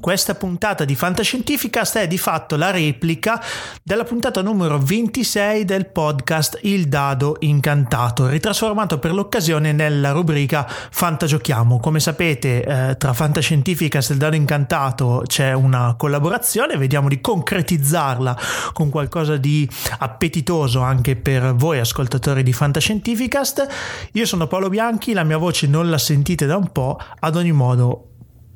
Questa puntata di Fantascientificast è di fatto la replica della puntata numero 26 del podcast Il Dado Incantato, ritrasformato per l'occasione nella rubrica Fantagiochiamo. Come sapete, eh, tra Fantascientificast e Il Dado Incantato c'è una collaborazione, vediamo di concretizzarla con qualcosa di appetitoso anche per voi ascoltatori di Fantascientificast. Io sono Paolo Bianchi, la mia voce non la sentite da un po', ad ogni modo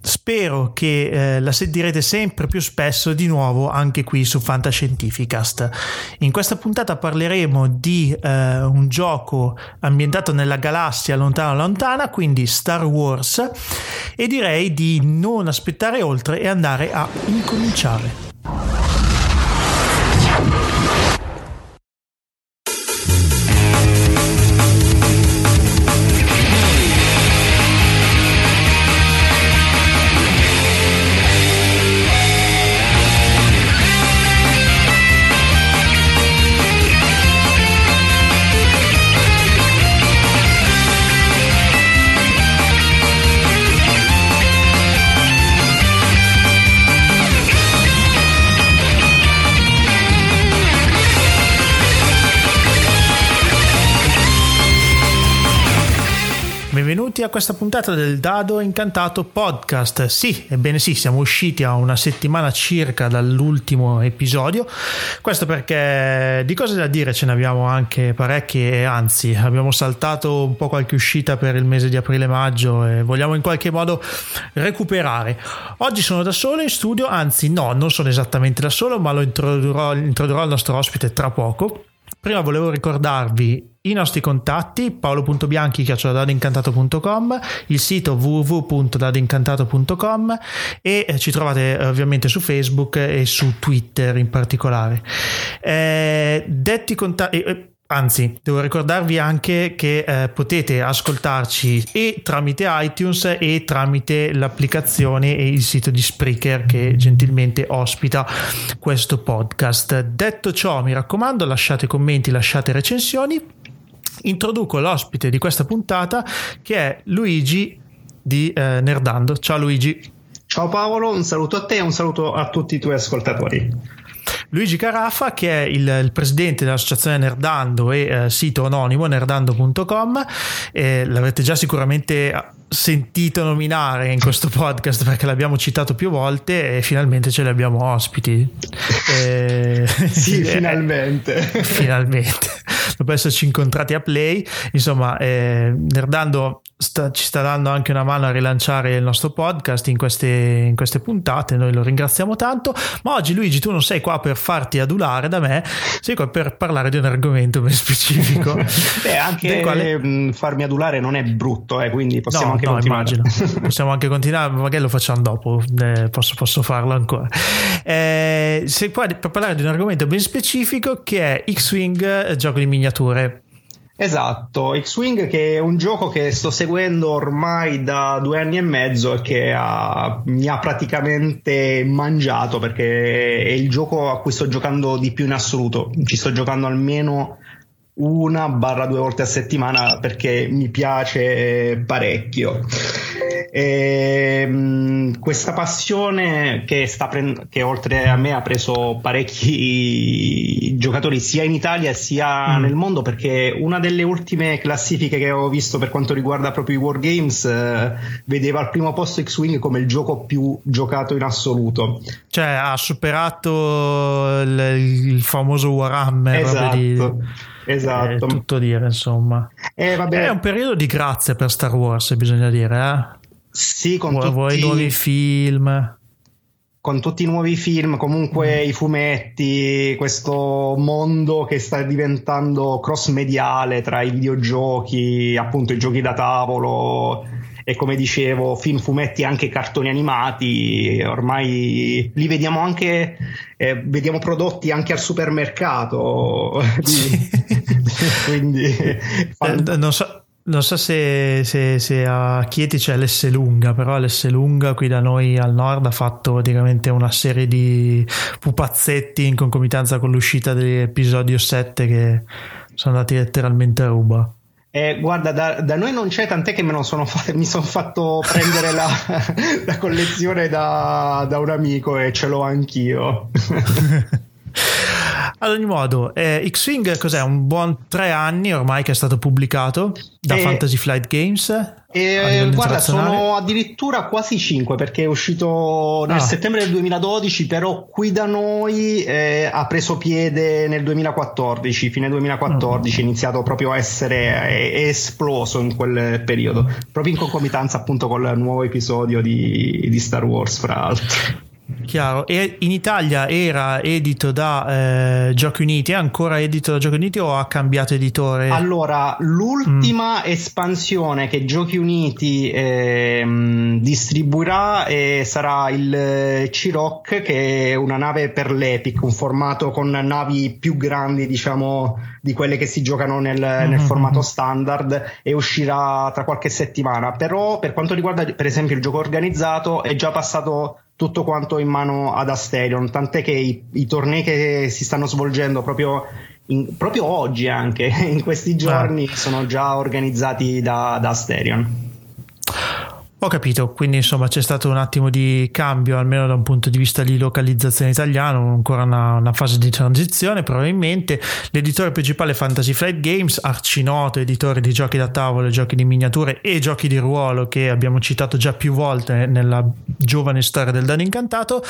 Spero che eh, la sentirete sempre più spesso di nuovo anche qui su Fantascientificast. In questa puntata parleremo di eh, un gioco ambientato nella galassia lontana lontana, quindi Star Wars, e direi di non aspettare oltre e andare a incominciare. Benvenuti a questa puntata del Dado Incantato podcast. Sì, ebbene sì, siamo usciti a una settimana circa dall'ultimo episodio. Questo perché di cose da dire ce ne abbiamo anche parecchie, anzi, abbiamo saltato un po' qualche uscita per il mese di aprile-maggio e vogliamo in qualche modo recuperare. Oggi sono da solo in studio, anzi, no, non sono esattamente da solo, ma lo introdurrò, introdurrò il nostro ospite tra poco. Prima volevo ricordarvi i nostri contatti paolo.bianchi chioccioladadoincantato.com il sito www.dadoincantato.com e eh, ci trovate eh, ovviamente su Facebook e su Twitter in particolare. Eh, detti contatti eh, Anzi, devo ricordarvi anche che eh, potete ascoltarci e tramite iTunes e tramite l'applicazione e il sito di Spreaker che gentilmente ospita questo podcast. Detto ciò, mi raccomando, lasciate commenti, lasciate recensioni. Introduco l'ospite di questa puntata che è Luigi di eh, Nerdando. Ciao Luigi. Ciao Paolo, un saluto a te e un saluto a tutti i tuoi ascoltatori. Luigi Carafa che è il, il presidente dell'associazione Nerdando e eh, sito anonimo nerdando.com eh, l'avrete già sicuramente sentito nominare in questo podcast perché l'abbiamo citato più volte e finalmente ce li abbiamo ospiti. Eh, sì finalmente. Finalmente. Dopo esserci incontrati a Play insomma eh, Nerdando sta, ci sta dando anche una mano a rilanciare il nostro podcast in queste, in queste, puntate, noi lo ringraziamo tanto, ma oggi Luigi tu non sei qua per farti adulare da me, sei qua per parlare di un argomento ben specifico. Beh, anche quale... farmi adulare non è brutto, eh, quindi possiamo no, anche no, continuare. Immagino. possiamo anche continuare, magari lo facciamo dopo, eh, posso, posso, farlo ancora. Eh, sei qua per parlare di un argomento ben specifico che è X-Wing, gioco di miniature. Esatto, X-Wing che è un gioco che sto seguendo ormai da due anni e mezzo e che ha, mi ha praticamente mangiato perché è il gioco a cui sto giocando di più in assoluto. Ci sto giocando almeno una barra due volte a settimana perché mi piace parecchio. E, ehm, questa passione che, prend- che, oltre a me ha preso parecchi giocatori sia in Italia sia mm. nel mondo perché una delle ultime classifiche che ho visto per quanto riguarda proprio i Wargames eh, vedeva al primo posto X-Wing come il gioco più giocato in assoluto cioè ha superato il, il famoso Warhammer esatto. Esatto. È tutto dire, insomma. Eh, è un periodo di grazia per Star Wars, bisogna dire, eh? Sì, con vuoi, tutti... vuoi nuovi film con tutti i nuovi film, comunque mm. i fumetti, questo mondo che sta diventando cross mediale tra i videogiochi, appunto i giochi da tavolo e come dicevo, film, fumetti anche cartoni animati, ormai li vediamo anche, eh, vediamo prodotti anche al supermercato. Quindi, fan... Eh, non so non so se, se, se, a Chieti c'è l'S lunga, però l'S lunga qui da noi al nord ha fatto praticamente una serie di pupazzetti in concomitanza con l'uscita dell'episodio 7 che sono andati letteralmente a ruba. Eh, guarda, da, da, noi non c'è, tant'è che sono fa- mi sono fatto prendere la, la collezione da, da, un amico e ce l'ho anch'io. Ad ogni modo, eh, X-Wing cos'è? Un buon tre anni ormai che è stato pubblicato da e, eh, Fantasy Flight Games. E, guarda, sono addirittura quasi 5 perché è uscito nel ah. settembre del 2012, però qui da noi eh, ha preso piede nel 2014, fine 2014, è mm. iniziato proprio a essere è, è esploso in quel periodo, proprio in concomitanza appunto col nuovo episodio di, di Star Wars, fra l'altro. Chiaro, e in Italia era edito da eh, Giochi Uniti, è ancora edito da Giochi Uniti o ha cambiato editore? Allora, l'ultima mm. espansione che Giochi Uniti eh, distribuirà eh, sarà il C-Rock, che è una nave per l'Epic, un formato con navi più grandi, diciamo, di quelle che si giocano nel, mm-hmm. nel formato standard e uscirà tra qualche settimana. Però per quanto riguarda per esempio il gioco organizzato è già passato tutto quanto in mano ad Asterion, tant'è che i, i tornei che si stanno svolgendo proprio, in, proprio oggi anche, in questi giorni, ah. sono già organizzati da, da Asterion. Ho capito, quindi insomma c'è stato un attimo di cambio, almeno da un punto di vista di localizzazione italiano, ancora una, una fase di transizione probabilmente. L'editore principale Fantasy Flight Games, arcinoto editore di giochi da tavolo, giochi di miniature e giochi di ruolo che abbiamo citato già più volte nella giovane storia del Dano Incantato.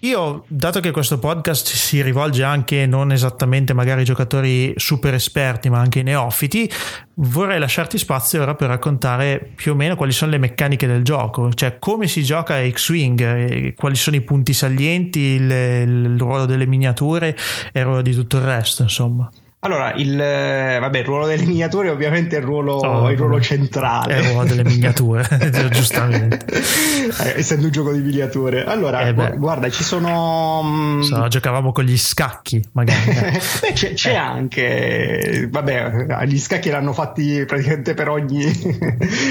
Io, dato che questo podcast si rivolge anche non esattamente magari ai giocatori super esperti, ma anche ai neofiti, vorrei lasciarti spazio ora per raccontare più o meno quali sono le meccaniche del gioco, cioè come si gioca X-Wing, quali sono i punti salienti, il, il ruolo delle miniature e il ruolo di tutto il resto, insomma. Allora, il, vabbè, il, ruolo delle miniature ovviamente è il ruolo, oh, il ruolo centrale. È il ruolo delle miniature, giustamente. Eh, essendo un gioco di miniature. Allora, eh guarda, ci sono... Mm, so, giocavamo con gli scacchi, magari. Eh. beh, c'è, c'è eh. anche... Vabbè, gli scacchi l'hanno fatti praticamente per ogni,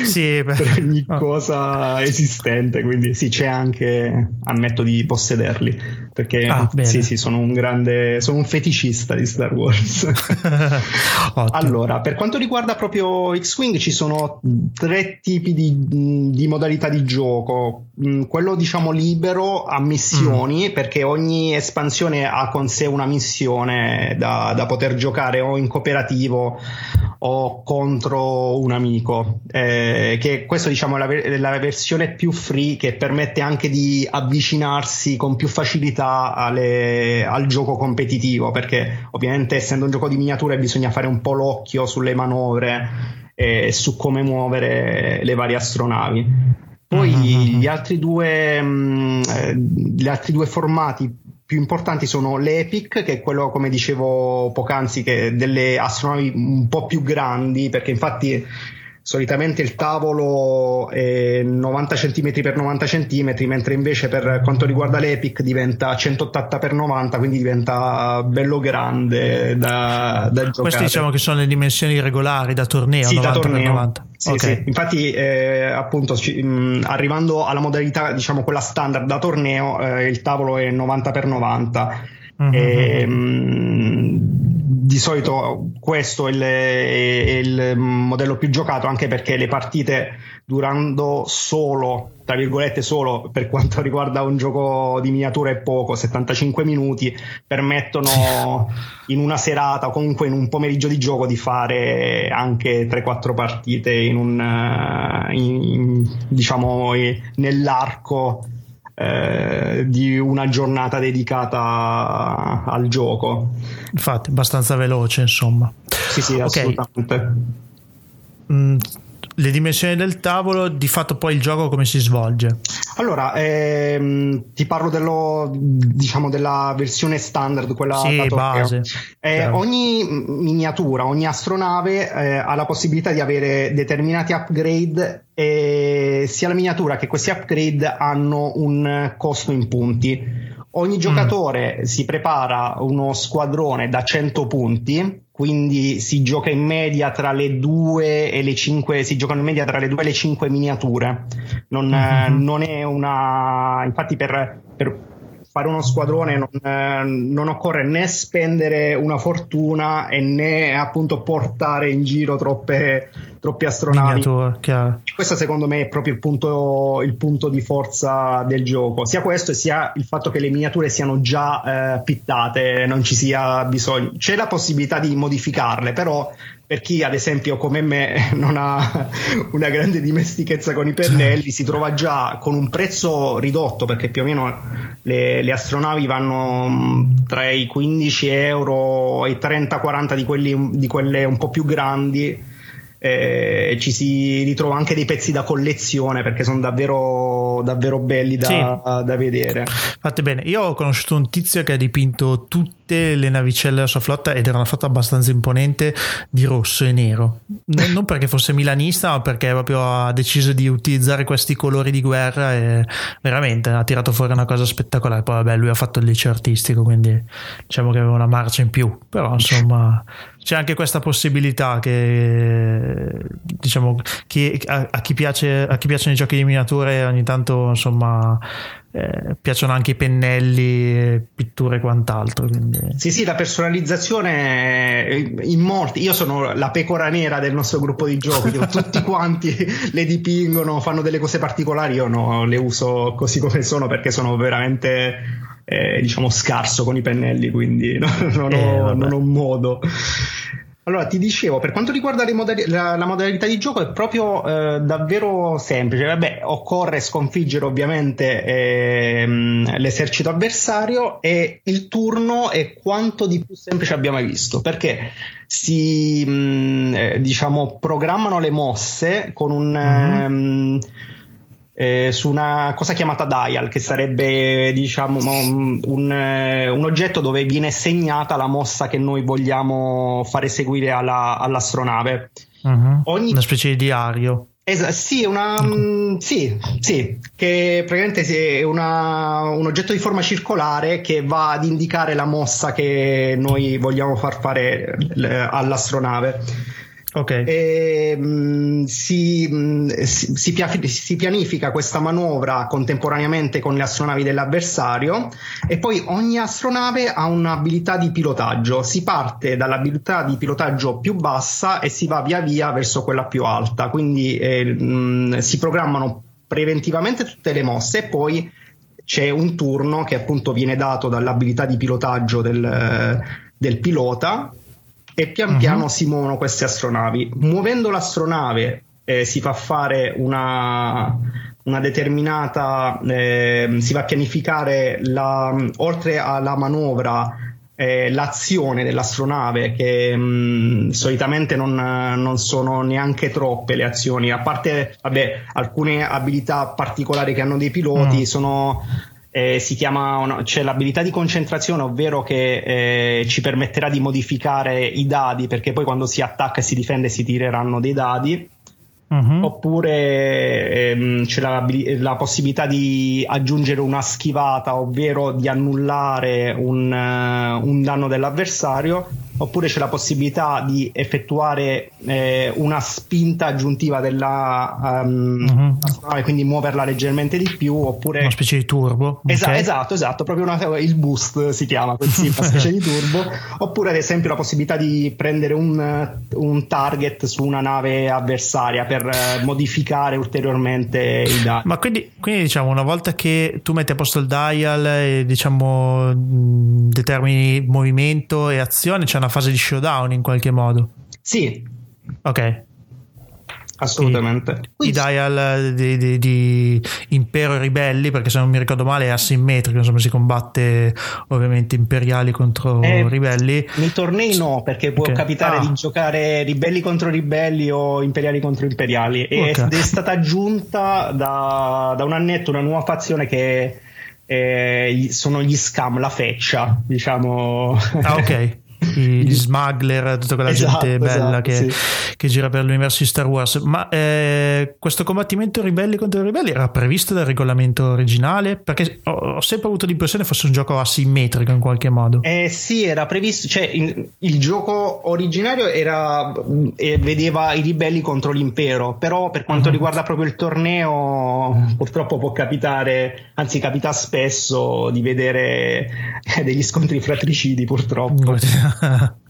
sì, per ogni oh. cosa esistente, quindi sì, c'è anche... Ammetto di possederli, perché ah, sì, sì, sono un grande... Sono un feticista di Star Wars. allora, per quanto riguarda proprio X-Wing, ci sono tre tipi di, di modalità di gioco. Mm, quello, diciamo, libero a missioni, mm. perché ogni espansione ha con sé una missione da, da poter giocare o in cooperativo o contro un amico. Eh, che questo, diciamo, è la, la versione più free che permette anche di avvicinarsi con più facilità alle, al gioco competitivo, perché ovviamente essendo un gioco di di miniature bisogna fare un po' l'occhio sulle manovre e su come muovere le varie astronavi. Poi mm-hmm. gli, altri due, mh, mm, eh, gli altri due formati più importanti sono l'Epic, che è quello, come dicevo poc'anzi, che delle astronavi un po' più grandi, perché infatti solitamente il tavolo è 90 cm x 90 cm, mentre invece per quanto riguarda l'Epic diventa 180 x 90, quindi diventa bello grande da, da giocare. Queste diciamo che sono le dimensioni regolari da torneo, sì, 90 da torneo. 90. Sì, okay. sì. Infatti, eh, appunto, ci, mh, arrivando alla modalità, diciamo quella standard da torneo, eh, il tavolo è 90 x 90. Mm-hmm. E, mh, di solito questo è il, è il, modello più giocato anche perché le partite durando solo, tra virgolette solo per quanto riguarda un gioco di miniatura è poco, 75 minuti, permettono in una serata o comunque in un pomeriggio di gioco di fare anche 3-4 partite in un, in, diciamo nell'arco eh, di una giornata dedicata al gioco. Infatti, abbastanza veloce, insomma. Sì, sì, assolutamente. Okay. Mm, le dimensioni del tavolo, di fatto poi il gioco come si svolge? Allora, ehm, ti parlo dello, diciamo, della versione standard, quella sì, base. Eh, ogni miniatura, ogni astronave eh, ha la possibilità di avere determinati upgrade e sia la miniatura che questi upgrade hanno un costo in punti. Ogni mm. giocatore mm. si prepara uno squadrone da 100 punti quindi si gioca in media tra le 2 e le 5 si giocano in media tra le 2 e le 5 miniature non, mm-hmm. non è una infatti per, per fare uno squadrone non, eh, non, occorre né spendere una fortuna e né appunto portare in giro troppe, troppe astronavi. Questo secondo me è proprio il punto, il punto, di forza del gioco, sia questo sia il fatto che le miniature siano già eh, pittate, non ci sia bisogno. C'è la possibilità di modificarle, però per chi ad esempio come me non ha una grande dimestichezza con i pennelli si trova già con un prezzo ridotto perché più o meno le, le astronavi vanno mm, tra i 15 euro e i 30-40 di, di quelle un po' più grandi eh, ci si ritrova anche dei pezzi da collezione perché sono davvero, davvero belli da, sì. da, vedere. Fate bene, io ho conosciuto un tizio che ha dipinto tutte le navicelle della sua flotta ed era una flotta abbastanza imponente di rosso e nero. Non, non perché fosse milanista, ma perché proprio ha deciso di utilizzare questi colori di guerra e veramente ha tirato fuori una cosa spettacolare. Poi vabbè, lui ha fatto il liceo artistico, quindi diciamo che aveva una marcia in più, però insomma c'è anche questa possibilità che diciamo chi, a, a, chi piace, a chi piacciono i giochi di miniature ogni tanto insomma eh, piacciono anche i pennelli, pitture e quant'altro. Quindi... Sì, sì, la personalizzazione in molti. Io sono la pecora nera del nostro gruppo di giochi, tutti quanti le dipingono, fanno delle cose particolari. Io no, le uso così come sono perché sono veramente eh, diciamo scarso con i pennelli, quindi no, non, eh, ho, non ho modo. Allora, ti dicevo, per quanto riguarda modali- la, la, modalità di gioco è proprio eh, davvero semplice. Vabbè, occorre sconfiggere ovviamente ehm, l'esercito avversario e il turno è quanto di più semplice abbiamo mai visto, perché si mh, eh, diciamo programmano le mosse con un mm-hmm. ehm, eh, su una cosa chiamata dial, che sarebbe diciamo un, un, eh, un, oggetto dove viene segnata la mossa che noi vogliamo fare seguire alla, all'astronave. Uh-huh. Ogni... Una specie di diario. Es- sì, una, mm, sì, sì, che praticamente è una, un oggetto di forma circolare che va ad indicare la mossa che noi vogliamo far fare all'astronave. Okay. E, mh, mm, si, mh, mm, si, si, pianifica questa manovra contemporaneamente con le astronavi dell'avversario e poi ogni astronave ha un'abilità di pilotaggio. Si parte dall'abilità di pilotaggio più bassa e si va via via verso quella più alta. Quindi eh, mh, mm, si programmano preventivamente tutte le mosse e poi c'è un turno che appunto viene dato dall'abilità di pilotaggio del, del pilota e pian piano uh-huh. si muovono queste astronavi. Muovendo l'astronave eh, si fa fare una, una determinata, eh, si va a pianificare la, oltre alla manovra eh, l'azione dell'astronave che mh, solitamente non, non, sono neanche troppe le azioni a parte vabbè, alcune abilità particolari che hanno dei piloti mm. sono eh, si chiama, c'è l'abilità di concentrazione, ovvero che eh, ci permetterà di modificare i dadi, perché poi quando si attacca e si difende si tireranno dei dadi. Uh-huh. Oppure ehm, c'è la, la, possibilità di aggiungere una schivata, ovvero di annullare un, uh, un danno dell'avversario oppure c'è la possibilità di effettuare eh, una spinta aggiuntiva della um, uh-huh. quindi muoverla leggermente di più oppure una specie di turbo Esa- okay. esatto esatto proprio una, il boost si chiama così una specie di turbo oppure ad esempio la possibilità di prendere un, un target su una nave avversaria per uh, modificare ulteriormente i dati ma quindi, quindi, diciamo una volta che tu metti a posto il dial e diciamo determini movimento e azione c'è una fase di showdown in qualche modo. Sì. Ok. Assolutamente. I, i dial di, di, di, Impero e Ribelli, perché se non mi ricordo male è asimmetrico, insomma si combatte ovviamente imperiali contro eh, ribelli. Nei tornei no, perché può okay. capitare ah. di giocare ribelli contro ribelli o imperiali contro imperiali. E okay. è stata aggiunta da, da un annetto una nuova fazione che sono gli scam, la feccia, diciamo. Ah ok. gli smuggler, tutta quella esatto, gente bella esatto, che, sì. che, gira per l'universo di Star Wars. Ma eh, questo combattimento ribelli contro i ribelli era previsto dal regolamento originale? Perché ho, ho, sempre avuto l'impressione fosse un gioco asimmetrico in qualche modo. Eh, sì, era previsto, cioè in, il gioco originario era, eh, vedeva i ribelli contro l'impero, però per quanto uh-huh. riguarda proprio il torneo, purtroppo può capitare, anzi capita spesso di vedere degli scontri fratricidi purtroppo.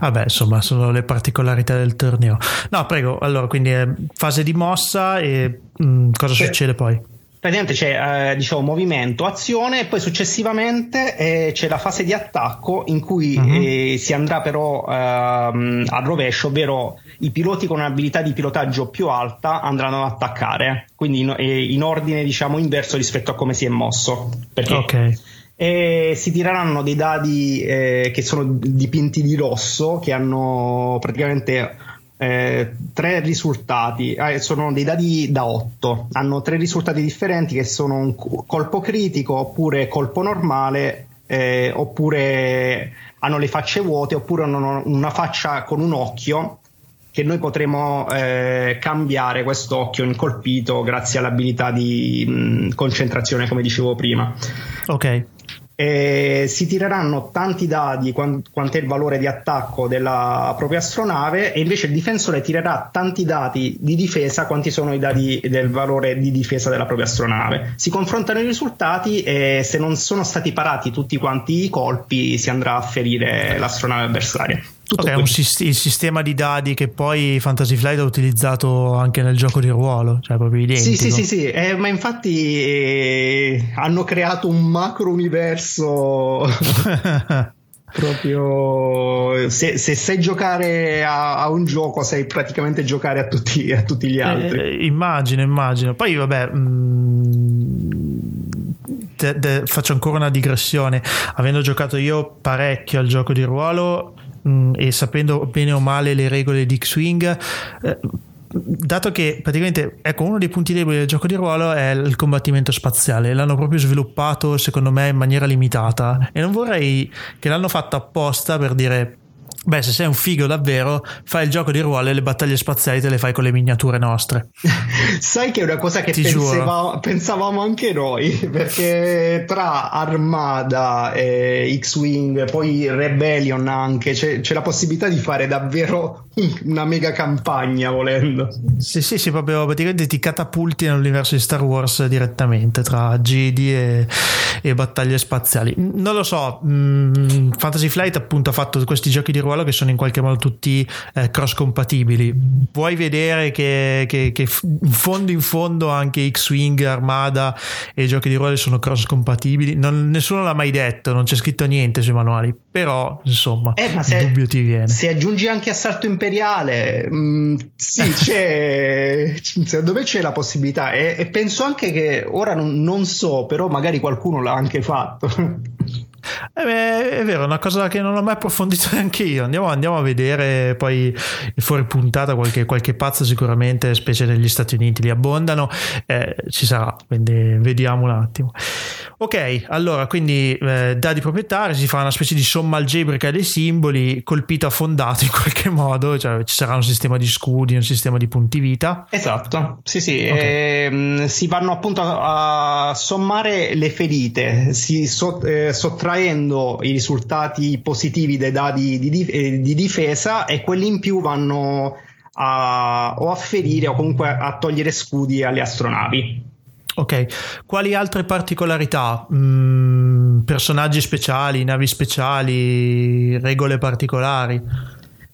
Vabbè, insomma, sono le particolarità del torneo. No, prego, allora, quindi è fase di mossa e mh, mm, cosa sì. succede poi? praticamente c'è eh, diciamo movimento, azione e poi successivamente eh, c'è la fase di attacco in cui uh-huh. eh, si andrà però ehm, al rovescio, ovvero i piloti con un'abilità di pilotaggio più alta andranno ad attaccare, quindi in, eh, in ordine diciamo inverso rispetto a come si è mosso. Perché ok e si tireranno dei dadi eh, che sono dipinti di rosso che hanno praticamente eh, tre risultati. Eh, sono dei dadi da 8 hanno tre risultati differenti che sono un colpo critico oppure colpo normale eh, oppure hanno le facce vuote oppure hanno una faccia con un occhio che noi potremo eh, cambiare questo occhio incolpito grazie all'abilità di mh, concentrazione come dicevo prima. Ok e si tireranno tanti dadi quant- quanto è il valore di attacco della propria astronave e invece il difensore tirerà tanti dati di difesa quanti sono i dati del valore di difesa della propria astronave. Si confrontano i risultati e se non sono stati parati tutti quanti i colpi si andrà a ferire l'astronave avversaria. Tutto okay, un sist- il sistema di dadi che poi Fantasy Flight ha utilizzato anche nel gioco di ruolo, cioè proprio identico. Sì, sì, sì, sì. Eh, ma infatti eh, hanno creato un macro universo proprio se, se, sai giocare a, a, un gioco sai praticamente giocare a tutti, a tutti gli altri. Eh, immagino, immagino. Poi vabbè... Mh mm, De, de, faccio ancora una digressione. Avendo giocato io parecchio al gioco di ruolo, mh, mm, e sapendo bene o male le regole di X-Wing, eh, dato che praticamente ecco uno dei punti deboli del gioco di ruolo è il combattimento spaziale. L'hanno proprio sviluppato secondo me in maniera limitata. E non vorrei che l'hanno fatto apposta per dire Beh, se sei un figo davvero, fai il gioco di ruolo e le battaglie spaziali te le fai con le miniature nostre. Sai che è una cosa che pensava, pensavamo anche noi, perché tra Armada, e X-Wing, poi Rebellion anche, c'è, c'è la possibilità di fare davvero una mega campagna volendo. Sì, sì, sì, proprio praticamente ti catapulti nell'universo di Star Wars direttamente tra Jedi e, e battaglie spaziali. Non lo so, mh, mm, Fantasy Flight appunto ha fatto questi giochi di ruolo ruolo che sono in qualche modo tutti eh, cross compatibili. Puoi vedere che, che, che, in fondo in fondo anche X-Wing, Armada e giochi di ruolo sono cross compatibili. Non, nessuno l'ha mai detto, non c'è scritto niente sui manuali, però insomma eh, ma se, il dubbio ti viene. Se aggiungi anche Assalto Imperiale, mh, mm, sì, c'è, secondo me c'è la possibilità e, e penso anche che ora non, non so, però magari qualcuno l'ha anche fatto. Eh è vero, è una cosa che non ho mai approfondito neanche io. Andiamo, andiamo a vedere poi fuori puntata qualche, qualche, pazzo sicuramente, specie negli Stati Uniti, li abbondano. Eh, ci sarà, quindi vediamo un attimo. Ok, allora quindi eh, dadi proprietari, si fa una specie di somma algebrica dei simboli, colpito affondato in qualche modo, cioè ci sarà un sistema di scudi, un sistema di punti vita. Esatto, sì sì, okay. ehm, si vanno appunto a, a, sommare le ferite, si so, eh, sottraendo i risultati positivi dai dadi di, di, eh, di difesa e quelli in più vanno a, o a ferire o comunque a togliere scudi alle astronavi. Ok, quali altre particolarità? Mm, personaggi speciali, navi speciali, regole particolari?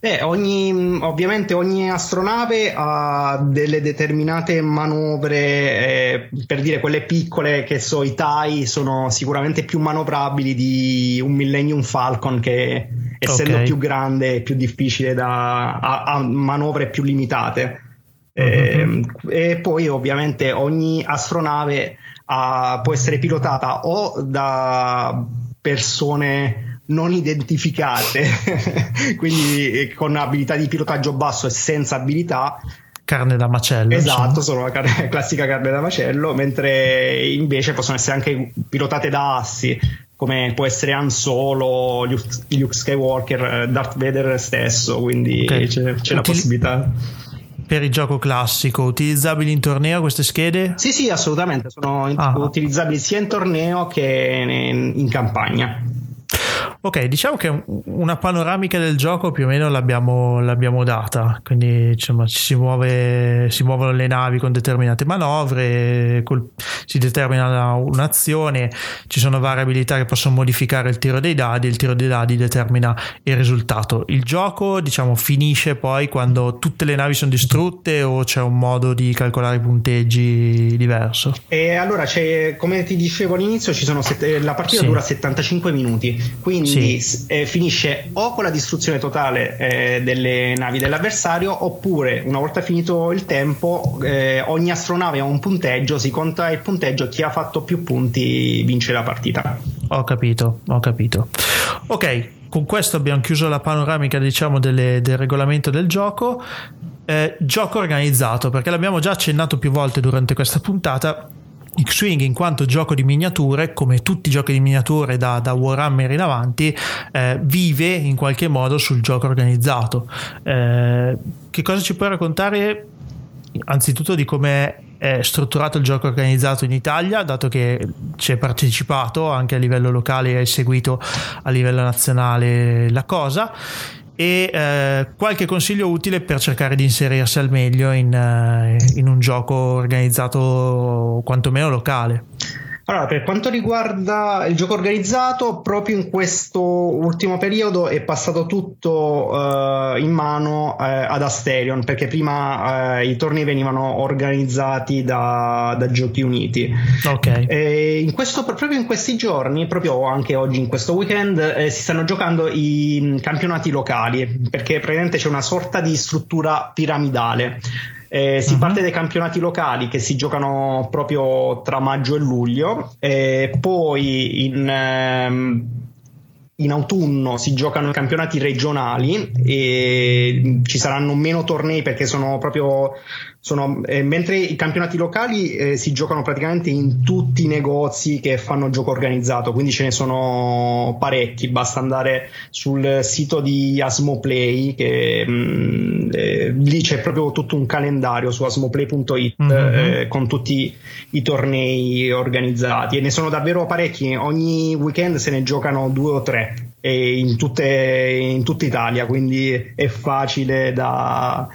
Beh, ogni, ovviamente ogni astronave ha delle determinate manovre, eh, per dire quelle piccole che so, i TIE sono sicuramente più manovrabili di un Millennium Falcon che essendo okay. più grande è più difficile da, ha, ha manovre più limitate. Uh-huh. E, poi ovviamente ogni astronave ha, può essere pilotata o da persone non identificate, quindi con abilità di pilotaggio basso e senza abilità. Carne da macello. Esatto, sono la carne, classica carne da macello, mentre invece possono essere anche pilotate da assi come può essere Han Solo, Luke, Luke Skywalker, Darth Vader stesso, quindi okay. c'è, c'è Utili- la possibilità per il gioco classico, utilizzabili in torneo queste schede? Sì, sì, assolutamente, sono ah. utilizzabili sia in torneo che in, in campagna. Ok, diciamo che una panoramica del gioco più o meno l'abbiamo, l'abbiamo data, quindi insomma ci si, muove, si muovono le navi con determinate manovre, col, si determina un'azione, ci sono variabilità che possono modificare il tiro dei dadi, il tiro dei dadi determina il risultato. Il gioco diciamo finisce poi quando tutte le navi sono distrutte o c'è un modo di calcolare i punteggi diverso? E allora c'è, come ti dicevo all'inizio, sette, la partita sì. dura 75 minuti, quindi sì. eh, finisce o con la distruzione totale eh, delle navi dell'avversario oppure una volta finito il tempo eh, ogni astronave ha un punteggio si conta il punteggio chi ha fatto più punti vince la partita. Ho capito ho capito. Ok con questo abbiamo chiuso la panoramica diciamo delle, del regolamento del gioco. Eh, gioco organizzato perché l'abbiamo già accennato più volte durante questa puntata X-Wing in quanto gioco di miniature, come tutti i giochi di miniature da, da Warhammer in avanti, eh, vive in qualche modo sul gioco organizzato. Eh, che cosa ci puoi raccontare anzitutto di come è strutturato il gioco organizzato in Italia, dato che ci è partecipato anche a livello locale e hai seguito a livello nazionale la cosa e eh, qualche consiglio utile per cercare di inserirsi al meglio in, eh, in un gioco organizzato quantomeno locale. Allora, per quanto riguarda il gioco organizzato, proprio in questo ultimo periodo è passato tutto uh, in mano uh, ad Asterion, perché prima uh, i tornei venivano organizzati da, da Giochi Uniti. Ok. In questo, proprio in questi giorni, proprio anche oggi in questo weekend, eh, si stanno giocando i mm, campionati locali, perché praticamente c'è una sorta di struttura piramidale. Eh, si uh-huh. parte dai campionati locali che si giocano proprio tra maggio e luglio, e poi in, ehm, in autunno si giocano i campionati regionali e ci saranno meno tornei perché sono proprio sono, eh, mentre i campionati locali eh, si giocano praticamente in tutti i negozi che fanno gioco organizzato, quindi ce ne sono parecchi, basta andare sul sito di Asmoplay che mh, mm, eh, lì c'è proprio tutto un calendario su asmoplay.it mm-hmm. con tutti i tornei organizzati. E ne sono davvero parecchi, ogni weekend se ne giocano due o tre in, tutte, in tutta Italia, quindi è facile da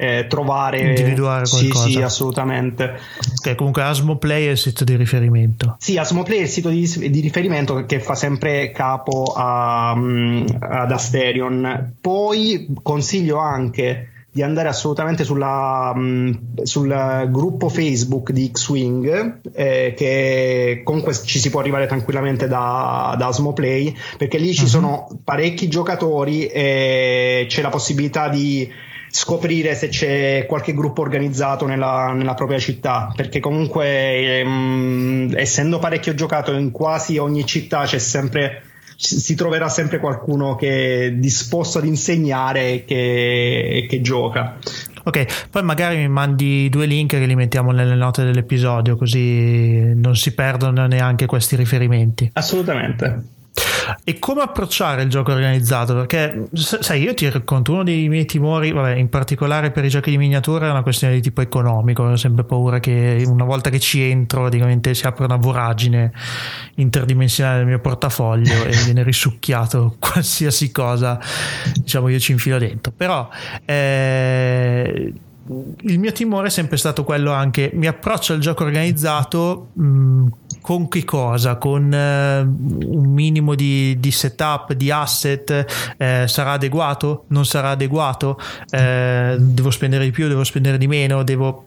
eh, trovare individuare qualcosa. Sì, sì, assolutamente. Ok, comunque Asmoplay è il sito di riferimento. Sì, Asmoplay è il sito di, di riferimento che fa sempre capo a, um, ad Asterion. Poi consiglio anche di andare assolutamente sulla, um, sul gruppo Facebook di X-Wing eh, che comunque ci si può arrivare tranquillamente da, da Asmoplay perché lì ci uh-huh. sono parecchi giocatori e c'è la possibilità di scoprire se c'è qualche gruppo organizzato nella, nella propria città, perché comunque ehm, essendo parecchio giocato in quasi ogni città c'è sempre si troverà sempre qualcuno che è disposto ad insegnare e che, che gioca. Ok, poi magari mi mandi due link che li mettiamo nelle note dell'episodio così non si perdono neanche questi riferimenti. Assolutamente. E come approcciare il gioco organizzato? Perché, sai, io ti racconto uno dei miei timori, vabbè, in particolare per i giochi di miniatura, è una questione di tipo economico. Ho sempre paura che una volta che ci entro, praticamente si apre una voragine interdimensionale del mio portafoglio e viene risucchiato qualsiasi cosa, diciamo, io ci infilo dentro. Però. Eh, il mio timore è sempre stato quello anche mi approccio al gioco organizzato mh, con che cosa? Con eh, un minimo di, di, setup, di asset? Eh, sarà adeguato? Non sarà adeguato? Eh, devo spendere di più? Devo spendere di meno? Devo...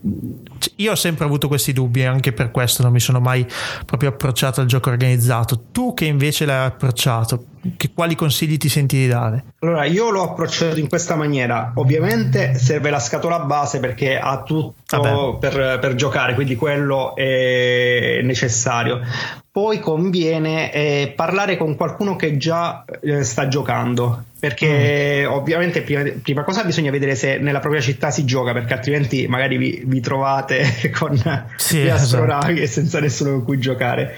Io ho sempre avuto questi dubbi e anche per questo non mi sono mai proprio approcciato al gioco organizzato. Tu che invece l'hai approcciato, che, quali consigli ti senti di dare? Allora, io l'ho approcciato in questa maniera. Ovviamente serve la scatola base perché ha tutto per, per, giocare, quindi quello è necessario. Poi conviene eh, parlare con qualcuno che già eh, sta giocando perché mm. ovviamente prima, prima, cosa bisogna vedere se nella propria città si gioca perché altrimenti magari vi, vi trovate con sì, gli esatto. astronavi e senza nessuno con cui giocare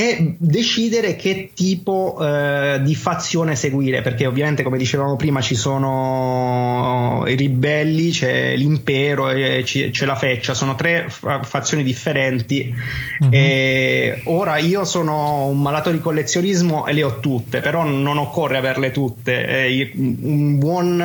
e decidere che tipo eh, di fazione seguire, perché ovviamente come dicevamo prima ci sono i ribelli, c'è l'impero e c'è la feccia, sono tre fazioni differenti. Mm-hmm. E ora io sono un malato di collezionismo e le ho tutte, però non occorre averle tutte. un buon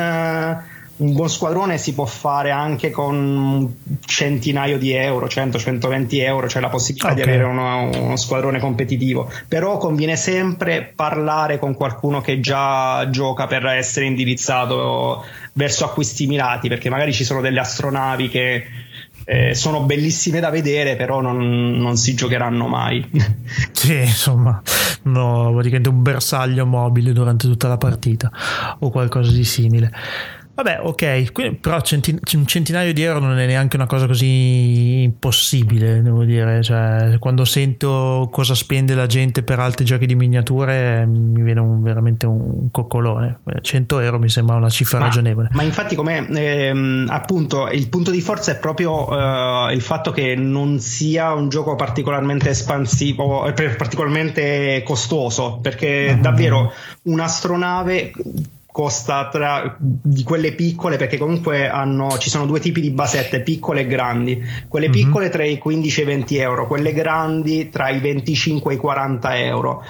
un buon squadrone si può fare anche con un centinaio di euro, 100-120 euro, c'è la possibilità okay. di avere uno, uno, squadrone competitivo, però conviene sempre parlare con qualcuno che già gioca per essere indirizzato verso acquisti mirati, perché magari ci sono delle astronavi che eh, sono bellissime da vedere, però non, non si giocheranno mai. sì, insomma, no, praticamente un bersaglio mobile durante tutta la partita o qualcosa di simile. Vabbè, ok, però centin- un centinaio di euro non è neanche una cosa così impossibile, devo dire. Cioè, quando sento cosa spende la gente per altri giochi di miniature, mi viene un, veramente un coccolone. 100 euro mi sembra una cifra ma, ragionevole. Ma infatti, come ehm, appunto, il punto di forza è proprio eh, il fatto che non sia un gioco particolarmente espansivo, eh, particolarmente costoso, perché mm-hmm. davvero un'astronave costa tra di quelle piccole perché comunque hanno, ci sono due tipi di basette piccole e grandi quelle mm-hmm. piccole tra i 15 e i 20 euro quelle grandi tra i 25 e i 40 euro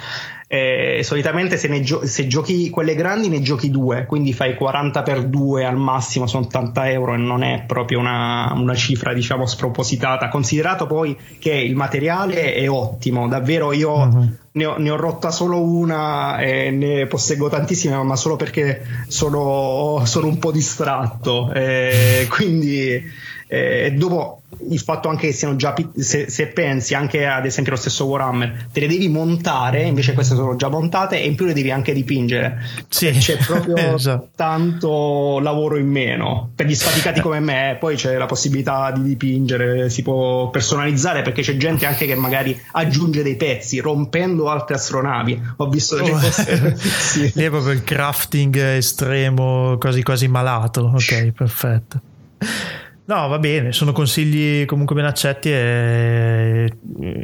eh, solitamente se, gio- se, giochi quelle grandi ne giochi due, quindi fai 40 per 2 al massimo, sono 80 euro e non è proprio una, una, cifra diciamo spropositata, considerato poi che il materiale è ottimo, davvero io uh-huh. ne, ho, ne, ho, rotta solo una e ne posseggo tantissime, ma solo perché sono, sono un po' distratto, eh, quindi eh, dopo il fatto anche che siano già se, se, pensi anche ad esempio lo stesso Warhammer te le devi montare invece queste sono già montate e in più le devi anche dipingere sì. c'è proprio esatto. tanto lavoro in meno per gli sfaticati come me poi c'è la possibilità di dipingere si può personalizzare perché c'è gente anche che magari aggiunge dei pezzi rompendo altre astronavi ho visto oh, cose sì. lì è proprio il crafting estremo quasi quasi malato ok perfetto No, va bene, sono consigli comunque ben accetti e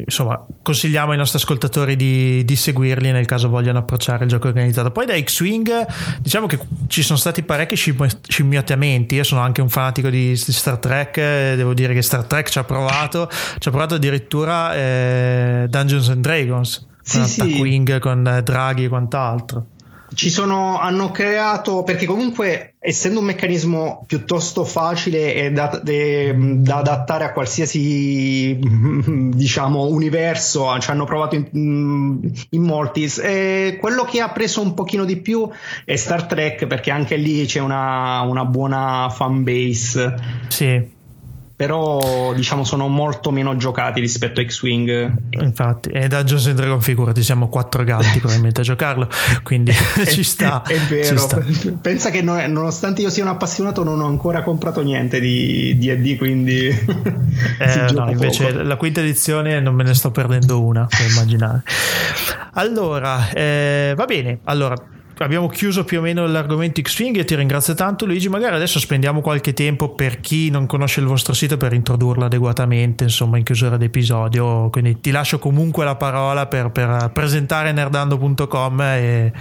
insomma consigliamo ai nostri ascoltatori di, di, seguirli nel caso vogliano approcciare il gioco organizzato. Poi da X-Wing diciamo che ci sono stati parecchi scimmiotamenti, io sono anche un fanatico di, Star Trek, devo dire che Star Trek ci ha provato, ci ha provato addirittura eh, Dungeons and Dragons. Sì, con sì. Wing, con Draghi e quant'altro ci sono, hanno creato, perché comunque essendo un meccanismo piuttosto facile e da, de, da adattare a qualsiasi diciamo universo, ci hanno provato in, in molti, quello che ha preso un pochino di più è Star Trek perché anche lì c'è una, una buona fan base. Sì però diciamo sono molto meno giocati rispetto a X-Wing infatti e da Dungeons Dragon figurati siamo quattro gatti probabilmente a giocarlo quindi ci sta è vero sta. pensa che non, nonostante io sia un appassionato non ho ancora comprato niente di D&D quindi eh, no, invece poco. la quinta edizione non me ne sto perdendo una per immaginare allora eh, va bene allora abbiamo chiuso più o meno l'argomento X-Wing e ti ringrazio tanto Luigi. Magari adesso spendiamo qualche tempo per chi non conosce il vostro sito per introdurlo adeguatamente insomma in chiusura d'episodio. Quindi ti lascio comunque la parola per, per presentare nerdando.com e,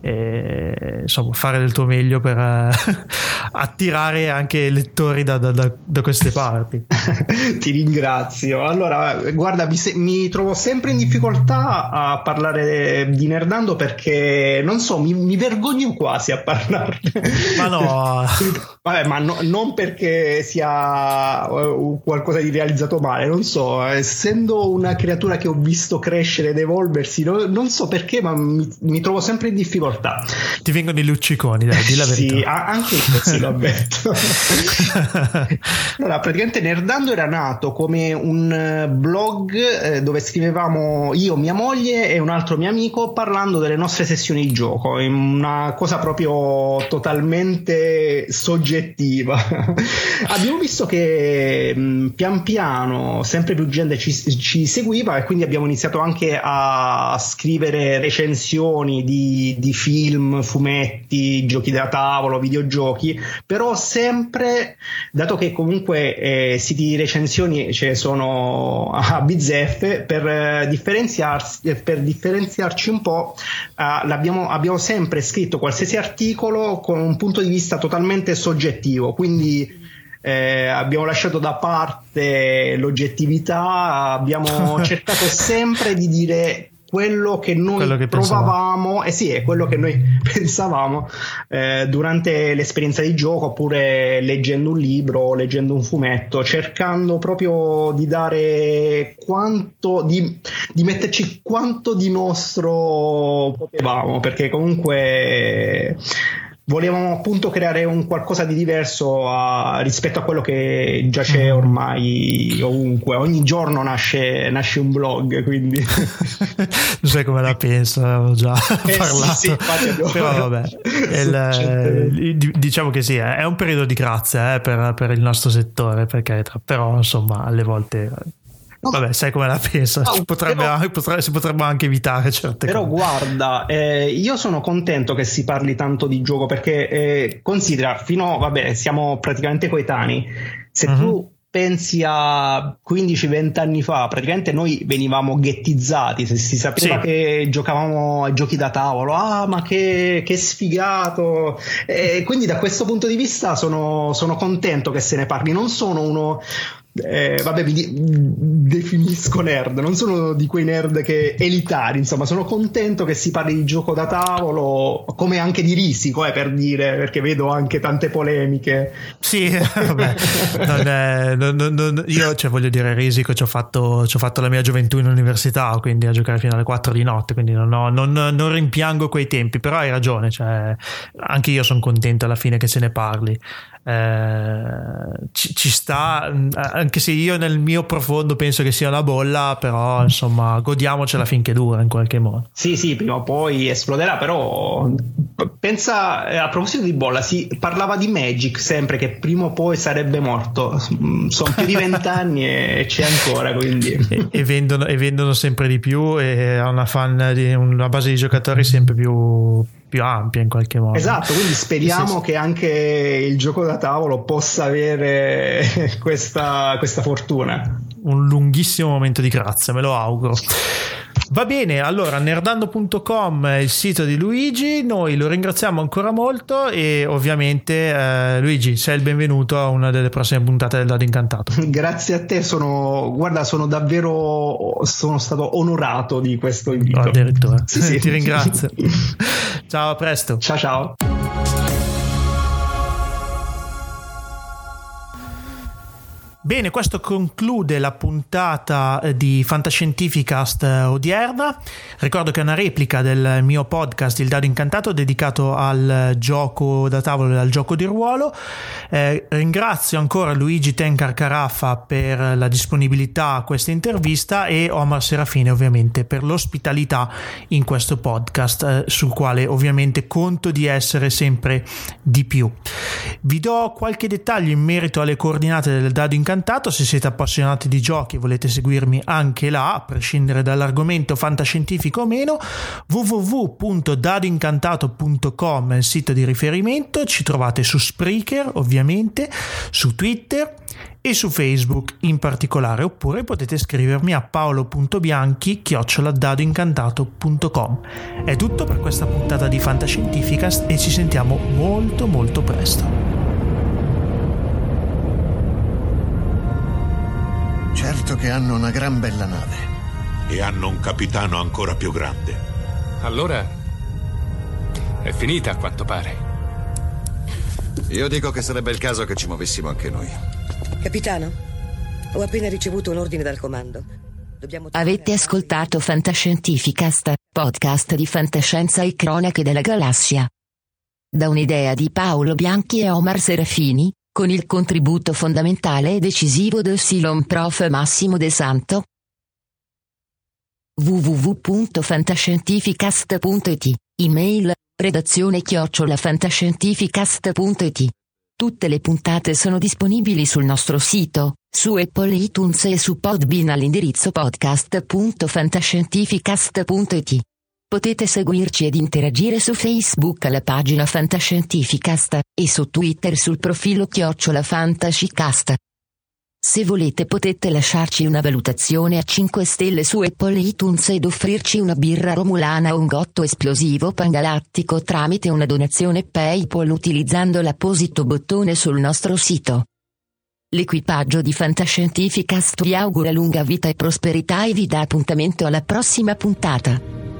e, insomma fare del tuo meglio per uh, attirare anche lettori da, da, da, da queste parti. Ti ringrazio. Allora guarda mi, se, mi trovo sempre in difficoltà a parlare di nerdando perché non so mi mi vergogno quasi a parlarne. Ma no, vabbè, ma no, non perché sia uh, qualcosa di realizzato male, non so, essendo una creatura che ho visto crescere ed evolversi, no, non so perché, ma mi, mi, trovo sempre in difficoltà. Ti vengono i lucciconi, dai, di la verità. Sì, anche così lo ammetto. allora, praticamente Nerdando era nato come un eh, blog eh, dove scrivevamo io, mia moglie e un altro mio amico parlando delle nostre sessioni di gioco una cosa proprio totalmente soggettiva. abbiamo visto che mh, pian piano sempre più gente ci, ci, seguiva e quindi abbiamo iniziato anche a scrivere recensioni di, di film, fumetti, giochi da tavolo, videogiochi, però sempre, dato che comunque eh, siti di recensioni ce ne sono a bizzeffe, per, eh, differenziarsi, per differenziarci un po' eh, abbiamo sempre scritto qualsiasi articolo con un punto di vista totalmente soggettivo, quindi eh, abbiamo lasciato da parte l'oggettività, abbiamo cercato sempre di dire quello che noi quello che provavamo, eh sì, è quello che noi pensavamo eh, durante l'esperienza di gioco oppure leggendo un libro, leggendo un fumetto, cercando proprio di dare quanto, di, di metterci quanto di nostro potevamo, perché comunque volevamo appunto creare un qualcosa di diverso a, rispetto a quello che già c'è mm-hmm. ormai ovunque. Ogni giorno nasce, nasce un blog, quindi non sai come la penso, avevo già eh, parlato. Sì, sì, Però vabbè, il, diciamo che sì, è un periodo di grazia eh, per, per, il nostro settore, perché però insomma alle volte No. Vabbè, sai come la pensa, no, potrebbe, però, potrebbe, si potrebbe anche evitare certe però cose. Però guarda, eh, io sono contento che si parli tanto di gioco perché eh, considera, fino, vabbè, siamo praticamente coetanei, se uh-huh. tu pensi a 15-20 anni fa, praticamente noi venivamo ghettizzati, se si sapeva sì. che giocavamo ai giochi da tavolo, ah ma che, che sfigato, e quindi da questo punto di vista sono, sono contento che se ne parli, non sono uno eh, vabbè, mi definisco nerd, non sono di quei nerd che elitari, insomma, sono contento che si parli di gioco da tavolo, come anche di risico, eh, per dire, perché vedo anche tante polemiche. Sì, vabbè, non è, non, non, io cioè, voglio dire, risico ci ho, fatto, fatto, la mia gioventù in università, quindi a giocare fino alle 4 di notte, quindi non, ho, non rimpiango quei tempi, però hai ragione, cioè, anche io sono contento alla fine che se ne parli. Eh, ci, ci, sta, anche se io nel mio profondo penso che sia una bolla, però insomma godiamocela finché dura in qualche modo. Sì, sì, prima o poi esploderà, però pensa, eh, a proposito di bolla, si parlava di Magic sempre che prima o poi sarebbe morto, mm, sono più di vent'anni e c'è ancora, quindi... E, e, vendono, e vendono sempre di più e ha una, fan di, una base di giocatori sempre più più ampia in qualche modo. Esatto, quindi speriamo sì, che anche il gioco da tavolo possa avere questa, questa fortuna. Un lunghissimo momento di grazia, me lo auguro. Va bene, allora nerdando.com è il sito di Luigi, noi lo ringraziamo ancora molto e ovviamente eh, Luigi sei il benvenuto a una delle prossime puntate del Dado Incantato. Grazie a te, sono, guarda, sono davvero sono stato onorato di questo invito. Oh, addirittura, sì, sì. ti ringrazio. ciao, a presto. Ciao ciao. Bene, questo conclude la puntata eh, di Fantascientificast eh, odierna. Ricordo che è una replica del mio podcast Il Dado Incantato dedicato al gioco da tavolo e al gioco di ruolo. Eh, ringrazio ancora Luigi Tencar Caraffa per la disponibilità a questa intervista e Omar Serafine ovviamente per l'ospitalità in questo podcast eh, sul quale ovviamente conto di essere sempre di più. Vi do qualche dettaglio in merito alle coordinate del Dado Incantato incantato. Se siete appassionati di giochi e volete seguirmi anche là, a prescindere dall'argomento fantascientifico o meno, www.dadincantato.com è il sito di riferimento. Ci trovate su Spreaker, ovviamente, su Twitter e su Facebook in particolare, oppure potete scrivermi a paolo.bianchi dadoincantato.com. È tutto per questa puntata di Fantascientificast e ci sentiamo molto molto presto. Certo che hanno una gran bella nave. E hanno un capitano ancora più grande. Allora è finita a quanto pare. Io dico che sarebbe il caso che ci muovessimo anche noi. Capitano, ho appena ricevuto un ordine dal comando. Avete ascoltato Fantascientificast, podcast di fantascienza e cronache della galassia. Da un'idea di Paolo Bianchi e Omar Serafini, con il contributo fondamentale e decisivo del Silon Prof. Massimo De Santo, www.fantascientificast.it, email, redazione chiocciolafantascientificast.it. Tutte le puntate sono disponibili sul nostro sito, su Apple iTunes e su Podbean all'indirizzo podcast.fantascientificast.it. Potete seguirci ed interagire su Facebook alla pagina Fantascientificast e su Twitter sul profilo Chiocciola Fantascicast. Se volete potete lasciarci una valutazione a 5 stelle su Apple iTunes ed offrirci una birra romulana o un gotto esplosivo pangalattico tramite una donazione PayPal utilizzando l'apposito bottone sul nostro sito. L'equipaggio di Fantascientificast vi augura lunga vita e prosperità e vi dà appuntamento alla prossima puntata.